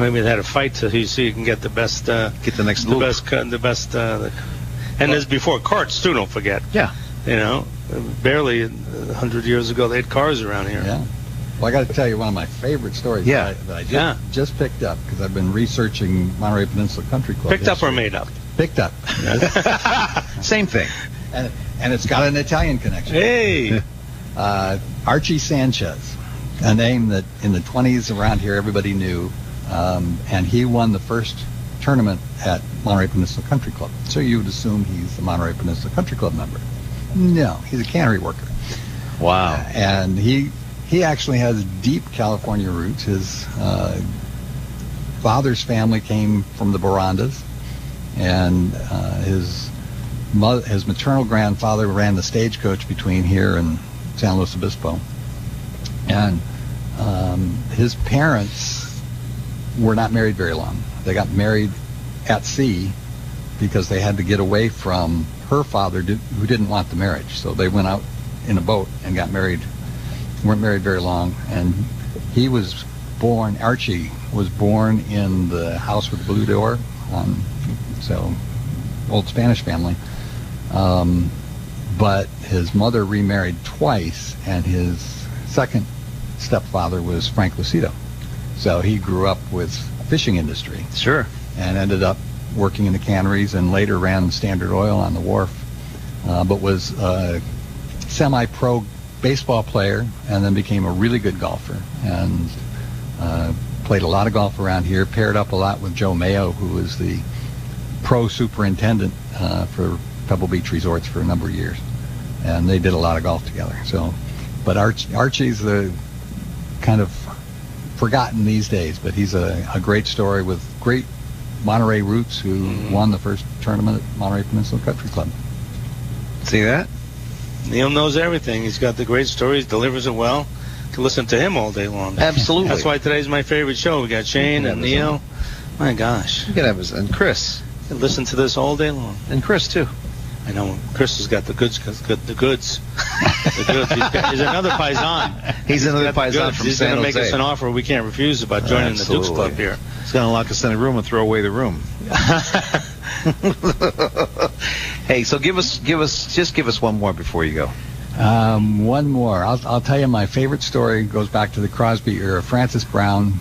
Maybe they had a fight to see so you can get the best, uh, Get the next the loop. best, cut- the best. Uh, the, and there's before carts too. Don't forget. Yeah. You know, barely a hundred years ago they had cars around here. Yeah. Well, I got to tell you one of my favorite stories Yeah. that I, that I just, Yeah. just picked up because I've been researching Monterey Peninsula Country Club. Picked up or made up? Picked up. [LAUGHS] Same thing. and, and it's got an Italian connection. Hey, [LAUGHS] Uh, Archie Sanchez, a name that in the 20s around here everybody knew, um, and he won the first tournament at Monterey Peninsula Country Club. So you would assume he's a Monterey Peninsula Country Club member. No, he's a cannery worker, Wow. and he he actually has deep California roots. His uh, father's family came from the Borondas, and uh, his mo- his maternal grandfather ran the stagecoach between here and San Luis Obispo, and um, his parents were not married very long. They got married at sea because they had to get away from her father, who didn't want the marriage. So they went out in a boat and got married. weren't married very long, and he was born. Archie was born in the house with the blue door. Um, so old Spanish family. Um, but his mother remarried twice, and his second stepfather was Frank Lucido. So he grew up with fishing industry Sure. and ended up working in the canneries and later ran Standard Oil on the wharf, uh, but was a semi-pro baseball player and then became a really good golfer and uh, played a lot of golf around here. Paired up a lot with Joe Mayo, who was the pro superintendent uh, for Pebble Beach Resorts for a number of years, and they did a lot of golf together. So, but Arch, Archie's the kind of forgotten these days, but he's a, a great story with great Monterey roots who mm-hmm. won the first tournament at Monterey Peninsula Country Club. See that? Neal knows everything. He's got the great stories, delivers it well. Can listen to him all day long. Absolutely. That's why today's my favorite show. We got Shane and Neal. My gosh, You can have his, and Chris. can listen to this all day long. And Chris, too. I know Chris has got the goods. Good, the goods. the goods. He's, got, he's another paisan. [LAUGHS] He's another got paisan from He's San gonna make us an offer we can't refuse about joining the Dukes Club here. He's going to lock us in a room and throw away the room. [LAUGHS] hey, so give us, give us, just give us one more before you go. Um, one more. I'll, I'll tell you my favorite story goes back to the Crosby era. Francis Brown,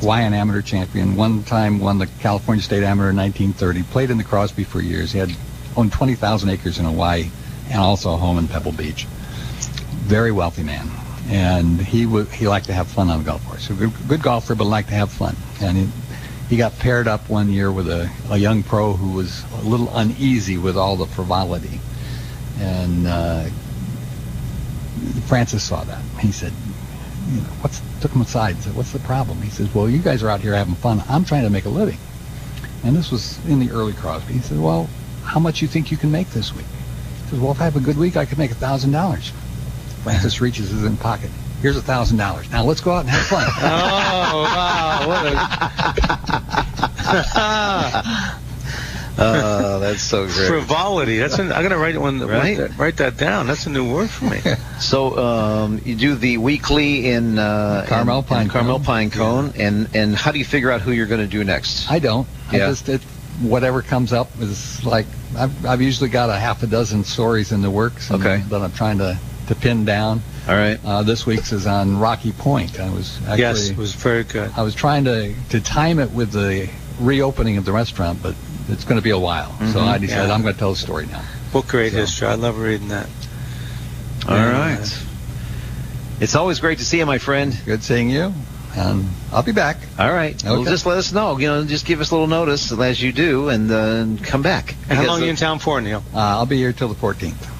Hawaiian amateur champion, one time won the California State Amateur in 1930. Played in the Crosby for years. He had owned 20,000 acres in Hawaii and also a home in Pebble Beach. Very wealthy man, and he would he liked to have fun on the golf course. Good, good golfer, but liked to have fun. And he, he got paired up one year with a, a young pro who was a little uneasy with all the frivolity. And uh, Francis saw that. He said, you know, what's took him aside and said, what's the problem? He says, well, you guys are out here having fun. I'm trying to make a living. And this was in the early Crosby. He said, well, how much you think you can make this week? He says, well, if I have a good week, I could make a thousand dollars. Francis reaches his in pocket. Here's a thousand dollars. Now let's go out and have fun. [LAUGHS] Oh wow! What [LAUGHS] Oh, that's so great. frivolity. That's an, I'm gonna write one. Right? Write, that, write that down. That's a new word for me. [LAUGHS] So um, you do the weekly in uh, Carmel Pine in Carmel Cone. Pine Cone, and and how do you figure out who you're going to do next? I don't. I Yeah. just it, whatever comes up is like I've, I've usually got a half a dozen stories in the works. and- Okay. That I'm trying to to pin down. All right. Uh, this week's is on Rocky Point. I was actually yes, it was very good. I was trying to to time it with the reopening of the restaurant, but it's going to be a while. So I decided Yeah. I'm going to tell the story now. Book great So- history. I love reading that. All Yeah. right. It's always great to see you, my friend. Good seeing you, and I'll be back. All right. Well, just let us know. You know, just give us a little notice as you do, and uh, come back. And how long are you in town for, Neal? Uh, I'll be here till the 14th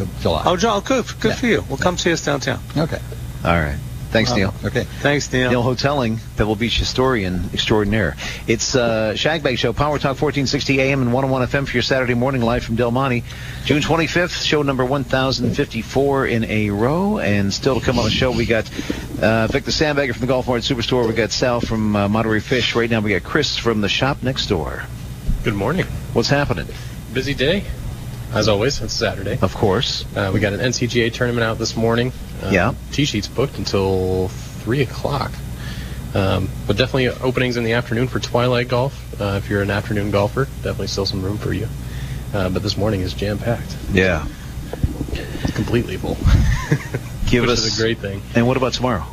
of July. Oh, Joel, good, good Yeah. for you. Well, come see us downtown. okay. All right. Thanks, Neal. Okay. Thanks, Neal. Neal Hotelling, Pebble Beach historian extraordinaire. It's uh, Shagbag Show, Power Talk 1460 AM and 101 FM for your Saturday morning live from Del Monte. June 25th, show number 1054 in a row. And still to come on the show, we got uh, Victor Sandbagger from the Golf Mart Superstore. We got Sal from uh, Monterey Fish. Right now, we got Chris from the shop next door. Good morning. What's happening? Busy day, as always. It's Saturday. Of course. Uh, we got an NCGA tournament out this morning. Uh, Yeah. Tee sheets booked until three o'clock. Um, but definitely openings in the afternoon for twilight golf. Uh, if you're an afternoon golfer, definitely still some room for you. Uh, but this morning is jam packed. Yeah. It's completely full. [LAUGHS] Give which us a great thing. And what about tomorrow?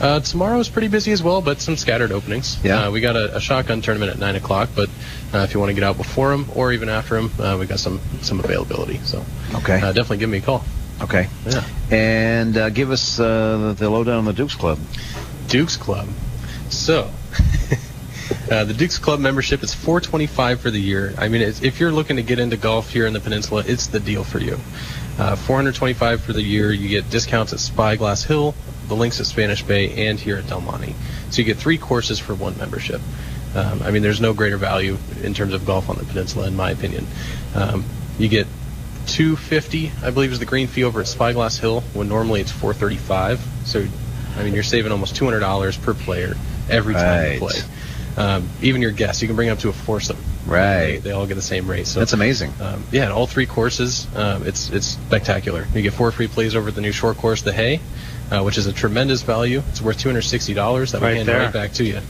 Uh, tomorrow is pretty busy as well, but some scattered openings. Yeah. Uh, we got a, a shotgun tournament at nine o'clock, but uh, if you want to get out before them or even after them, uh, we got some some availability. So Okay. uh, definitely give me a call. Okay. Yeah. And uh, give us uh, the, lowdown on the Dukes Club. Dukes Club. So, [LAUGHS] uh, the Dukes Club membership is 425 for the year. I mean, it's, if you're looking to get into golf here in the peninsula, it's the deal for you. Uh, 425 for the year. You get discounts at Spyglass Hill, the links at Spanish Bay, and here at Del Monte. So you get three courses for one membership. Um, I mean, there's no greater value in terms of golf on the peninsula, in my opinion. Um, you get 250, I believe, is the green fee over at Spyglass Hill, when normally it's 435. So, I mean, you're saving almost $200 per player every time Right. you play. Um, even your guests, you can bring up to a foursome. Right. They, they all get the same rate. So That's amazing. um, yeah, and all three courses, um, it's it's spectacular. You get four free plays over the new short course, the Hay, uh, which is a tremendous value. It's worth two hundred sixty dollars. That we Right hand there. right back to you.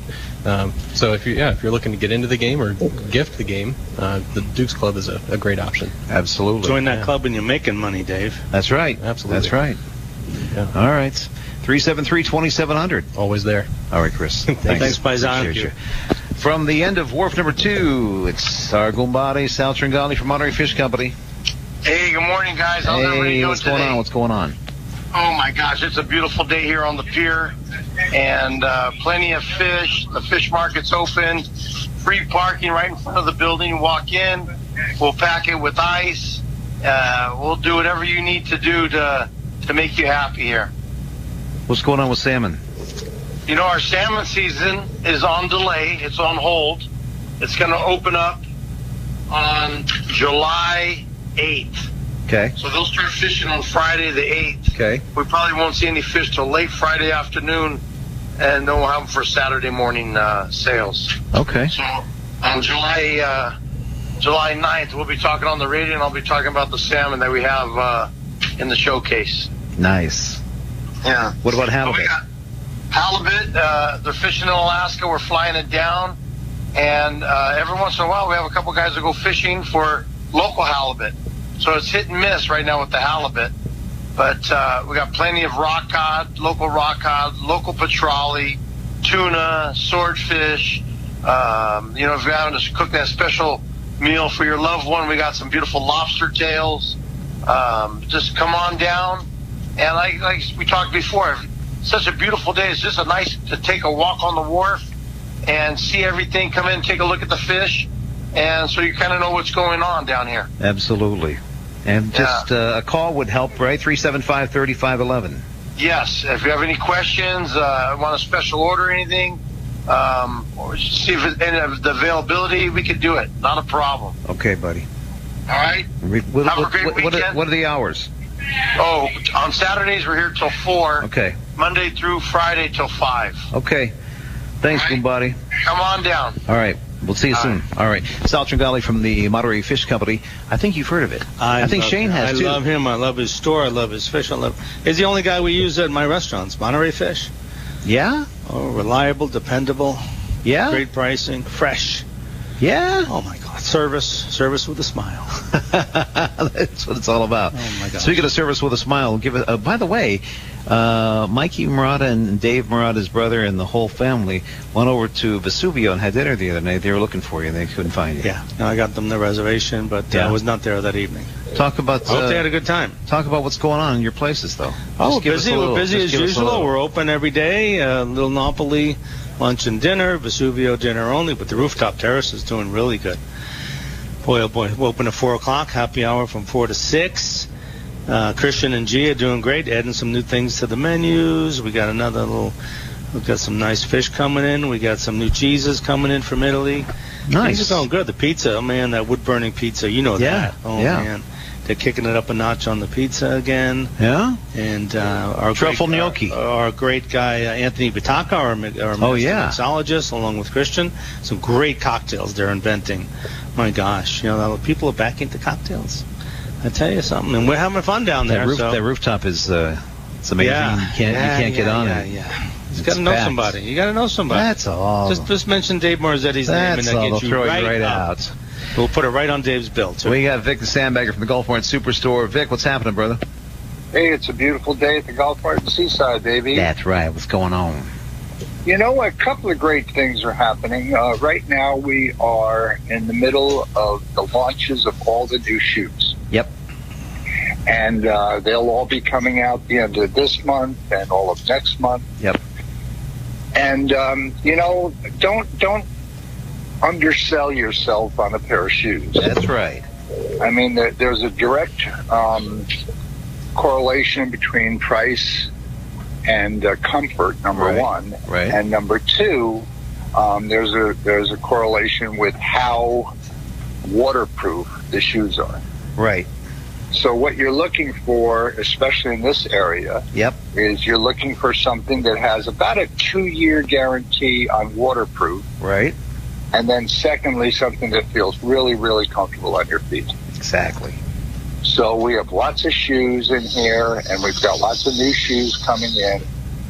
Um, so if you yeah, if you're looking to get into the game or gift the game, uh, the Dukes Club is a, a great option. Absolutely. Join that Yeah. club and you're making money, Dave. That's right. Absolutely. That's right. Yeah. All right. 373-2700. Always there. All right, Chris. [LAUGHS] Thanks. Thanks, Paisan. Appreciate you. From the end of wharf number two, it's our Gumbari, Sal Tringali from Monterey Fish Company. Hey, good morning, guys. How's everybody Hey, doing what's today? going on? What's going on? Oh my gosh, it's a beautiful day here on the pier, and uh, plenty of fish. The fish market's open. Free parking right in front of the building. Walk in. We'll pack it with ice. Uh, we'll do whatever you need to do to to make you happy here. What's going on with salmon? You know, our salmon season is on delay. It's on hold. It's going to open up on July 8th. Okay. So they'll start fishing on Friday the 8th. Okay. We probably won't see any fish till late Friday afternoon, and then we'll have them for Saturday morning uh, sales. Okay. So on July uh, July 9th, we'll be talking on the radio, and I'll be talking about the salmon that we have uh, in the showcase. Nice. Yeah. What about halibut? halibut. Uh, they're fishing in Alaska. We're flying it down, and uh, every once in a while we have a couple guys that go fishing for local halibut. So it's hit and miss right now with the halibut. But uh, we got plenty of rock cod, local rock cod, local petrale, tuna, swordfish. Um, you know, if you're having to cook that special meal for your loved one, we got some beautiful lobster tails. Um, just come on down. And like, like we talked before, such a beautiful day. It's just a nice to take a walk on the wharf and see everything. Come in, take a look at the fish, and so you kind of know what's going on down here. Absolutely. And just uh, a call would help, right? 375-3511. Yes, if you have any questions, uh, want a special order anything, um, or see if it, any of the availability, we could do it. Not a problem. Okay, buddy. All right. Have a great what- what are, weekend. what are the hours? Oh, on Saturdays we're here till four. Okay. Monday through Friday till five. Okay. Thanks, right. Gumbari. Come on down. All right. We'll see you All soon. All right. Sal Tringali from the Monterey Fish Company. I think you've heard of it. I, think Shane him. has I too. love him. I love his store. I love his fish. I love. He's the only guy we use at my restaurants. Monterey Fish. Yeah? Oh, reliable, dependable, Yeah? great pricing, fresh. Yeah? Oh my God, service, service with a smile. [LAUGHS] That's what it's all about. Oh, my gosh. Speaking of service with a smile, give it. Uh, by the way, uh, Mikey Murata and Dave Murata's brother and the whole family went over to Vesuvio and had dinner the other night. They were looking for you and they couldn't find you. Yeah, no, I got them the reservation, but uh, Yeah. I was not there that evening. Talk about. I hope uh, they had a good time. talk about what's going on in your places, though. Oh, busy. little- We're busy as give us a usual. We're open every day. Uh, little Napoli, lunch and dinner. Vesuvio dinner only, but the rooftop terrace is doing really good. Boy, oh boy, we're open at four o'clock. Happy hour from four to six. Uh, Christian and Gia doing great, adding some new things to the menus. We got another little. We've got some nice fish coming in. We got some new cheeses coming in from Italy. Nice. Things are going good. The pizza, oh man, that wood burning pizza, you know Yeah, that. Oh yeah. man, they're kicking it up a notch on the pizza again. Yeah. And uh, our Truffle great, gnocchi. our, our great guy uh, Anthony Vitaka, our, our Oh, yeah. mixologist, along with Christian, some great cocktails they're inventing. My gosh, you know people are back into cocktails. I tell you something, and we're having fun down there. That, roof, so. that rooftop is. Uh, it's amazing. Yeah, You can't. yeah, you can't get on yeah, it. Yeah, You got to know fact. somebody. You got to know somebody. That's all. Just just mention Dave Marzetti's name and That's that gets you throw right, you right out. We'll put it right on Dave's bill too. We got Vic the Sandbagger from the Golf Mart Superstore. Vic, what's happening, brother? Hey, it's a beautiful day at the Golf Mart in Seaside, baby. That's right. What's going on? You know, a couple of great things are happening. Uh, right now, we are in the middle of the launches of all the new shoes. And uh, they'll all be coming out the end of this month and all of next month. Yep. And um, you know, don't don't undersell yourself on a pair of shoes. That's right. I mean, there, there's a direct um, correlation between price and uh, comfort. Number Right. one, Right. and number two, um, there's a there's a correlation with how waterproof the shoes are. Right. So what you're looking for, especially in this area, Yep. is you're looking for something that has about a two-year guarantee on waterproof, Right. and then secondly, something that feels really, really comfortable on your feet. Exactly. So we have lots of shoes in here, and we've got lots of new shoes coming in.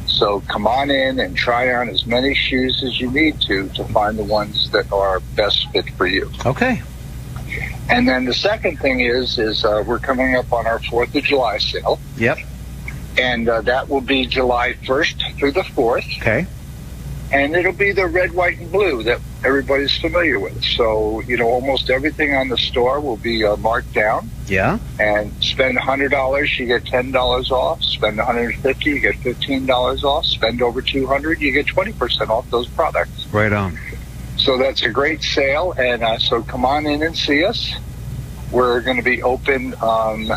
So come on in and try on as many shoes as you need to to find the ones that are best fit for you. Okay. And then the second thing is, is uh, we're coming up on our Fourth of July sale, Yep. and uh, that will be July 1st through the 4th, Okay. and it'll be the red, white, and blue that everybody's familiar with. So you know, almost everything on the store will be uh, marked down. Yeah. and spend hundred dollars, you get ten dollars off. Spend one hundred fifty, you get fifteen dollars off. Spend over two hundred, you get twenty percent off those products. Right on. So that's a great sale, and uh, so come on in and see us. We're going to be open um,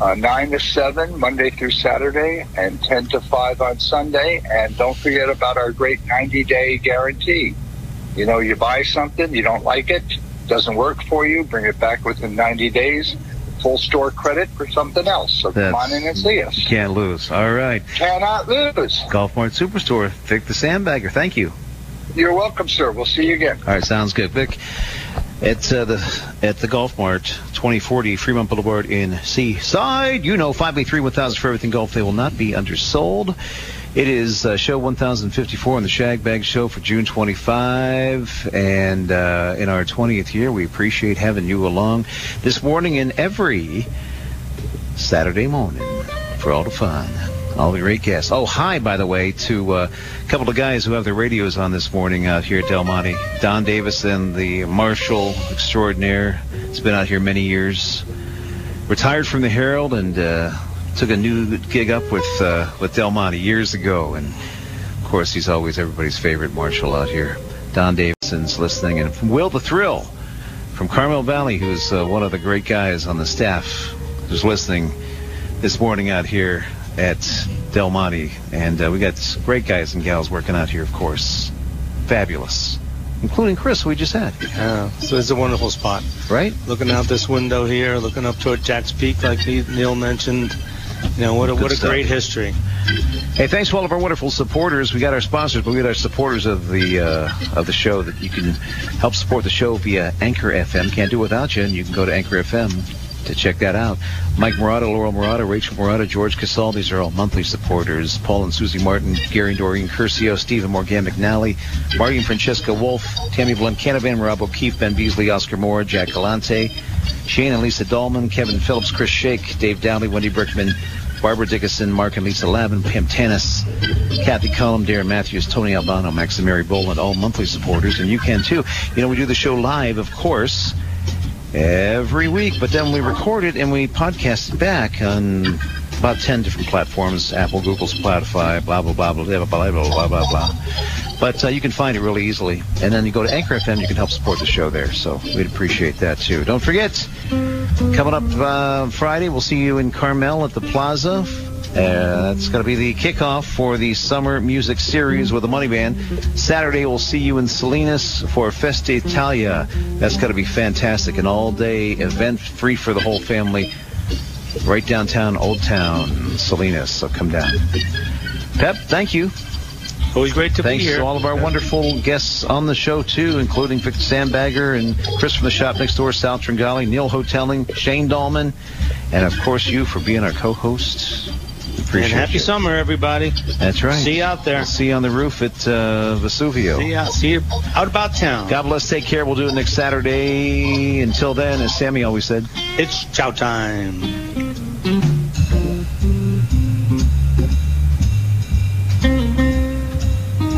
uh, nine to seven Monday through Saturday, and ten to five on Sunday. And don't forget about our great ninety day guarantee. You know, you buy something, you don't like it, doesn't work for you, bring it back within 90 days, full store credit for something else. So come on in and see us. Can't lose. All right. Cannot lose. Golf Mart Superstore. Vic the Sandbagger. Thank you. You're welcome, sir. We'll see you again. All right, sounds good. Vic, at uh, the at the Golf Mart, 2040 Fremont Boulevard in Seaside. You know, 583 1000 for everything golf. They will not be undersold. It is uh, show 1054 on the Shag Bag Show for June 25, and uh, in our 20th year, we appreciate having you along this morning and every Saturday morning for all the fun. All the great guests. Oh, hi, by the way, to uh, a couple of guys who have their radios on this morning out here at Del Monte. Don Davis and the Marshall extraordinaire. It's been out here many years. Retired from the Herald and uh, took a new gig up with uh, with Del Monte years ago. And of course, he's always everybody's favorite Marshall out here. Don Davison's listening, and Will the Thrill from Carmel Valley, who's uh, one of the great guys on the staff, who's listening this morning out here at Del Monte. And uh, we got great guys and gals working out here, of course. Fabulous. Including Chris, we just had. Yeah, so it's a wonderful spot. Right? Looking out this window here, looking up toward Jack's Peak, like Neal mentioned. You know what a Good what a stuff. great history. Hey, thanks to all of our wonderful supporters. We got our sponsors, but we got our supporters of the uh, of the show that you can help support the show via Anchor FM. Can't do it without you, and you can go to Anchor FM to check that out. Mike Murata, Laurel Murata, Rachel Murata, George Casal. These are all monthly supporters. Paul and Susie Martin, Gary and Doreen Curcio, Stephen Morgan McNally, Marty and Francesca Wolf, Tammy Blunt Canavan, Rob O'Keefe, Ben Beasley, Oscar Moore, Jack Galante, Shane and Lisa Dolman, Kevin Phillips, Chris Shake, Dave Downey, Wendy Brickman, Barbara Dickinson, Mark and Lisa Lavin, Pam Tanis, Kathy Cullum, Darren Matthews, Tony Albano, Max and Mary Boland, all monthly supporters, and you can too. You know, we do the show live, of course, every week, but then we record it and we podcast it back on about 10 different platforms, Apple, Google, Spotify, blah, blah, blah, blah, blah, blah, blah, blah, blah. But uh, you can find it really easily. And then you go to Anchor FM, you can help support the show there. So we'd appreciate that too. Don't forget, coming up uh, Friday, we'll see you in Carmel at the Plaza. Uh, that's going to be the kickoff for the summer music series with the Money Band. Saturday, we'll see you in Salinas for Festa Italia. That's going to be fantastic. An all-day event, free for the whole family, right downtown Old Town, Salinas. So come down. Pep, thank you. Always great to Thanks be here. Thanks to all of our wonderful guests on the show, too, including Victor Sandbagger and Chris from the shop next door, Sal Tringali, Neal Hotelling, Shane Dolman, and of course you for being our co-host Appreciate and happy you. summer, everybody. That's right. See you out there. See you on the roof at uh, Vesuvio. See you, see you out about town. God bless. Take care. We'll do it next Saturday. Until then, as Sammy always said. It's chow time.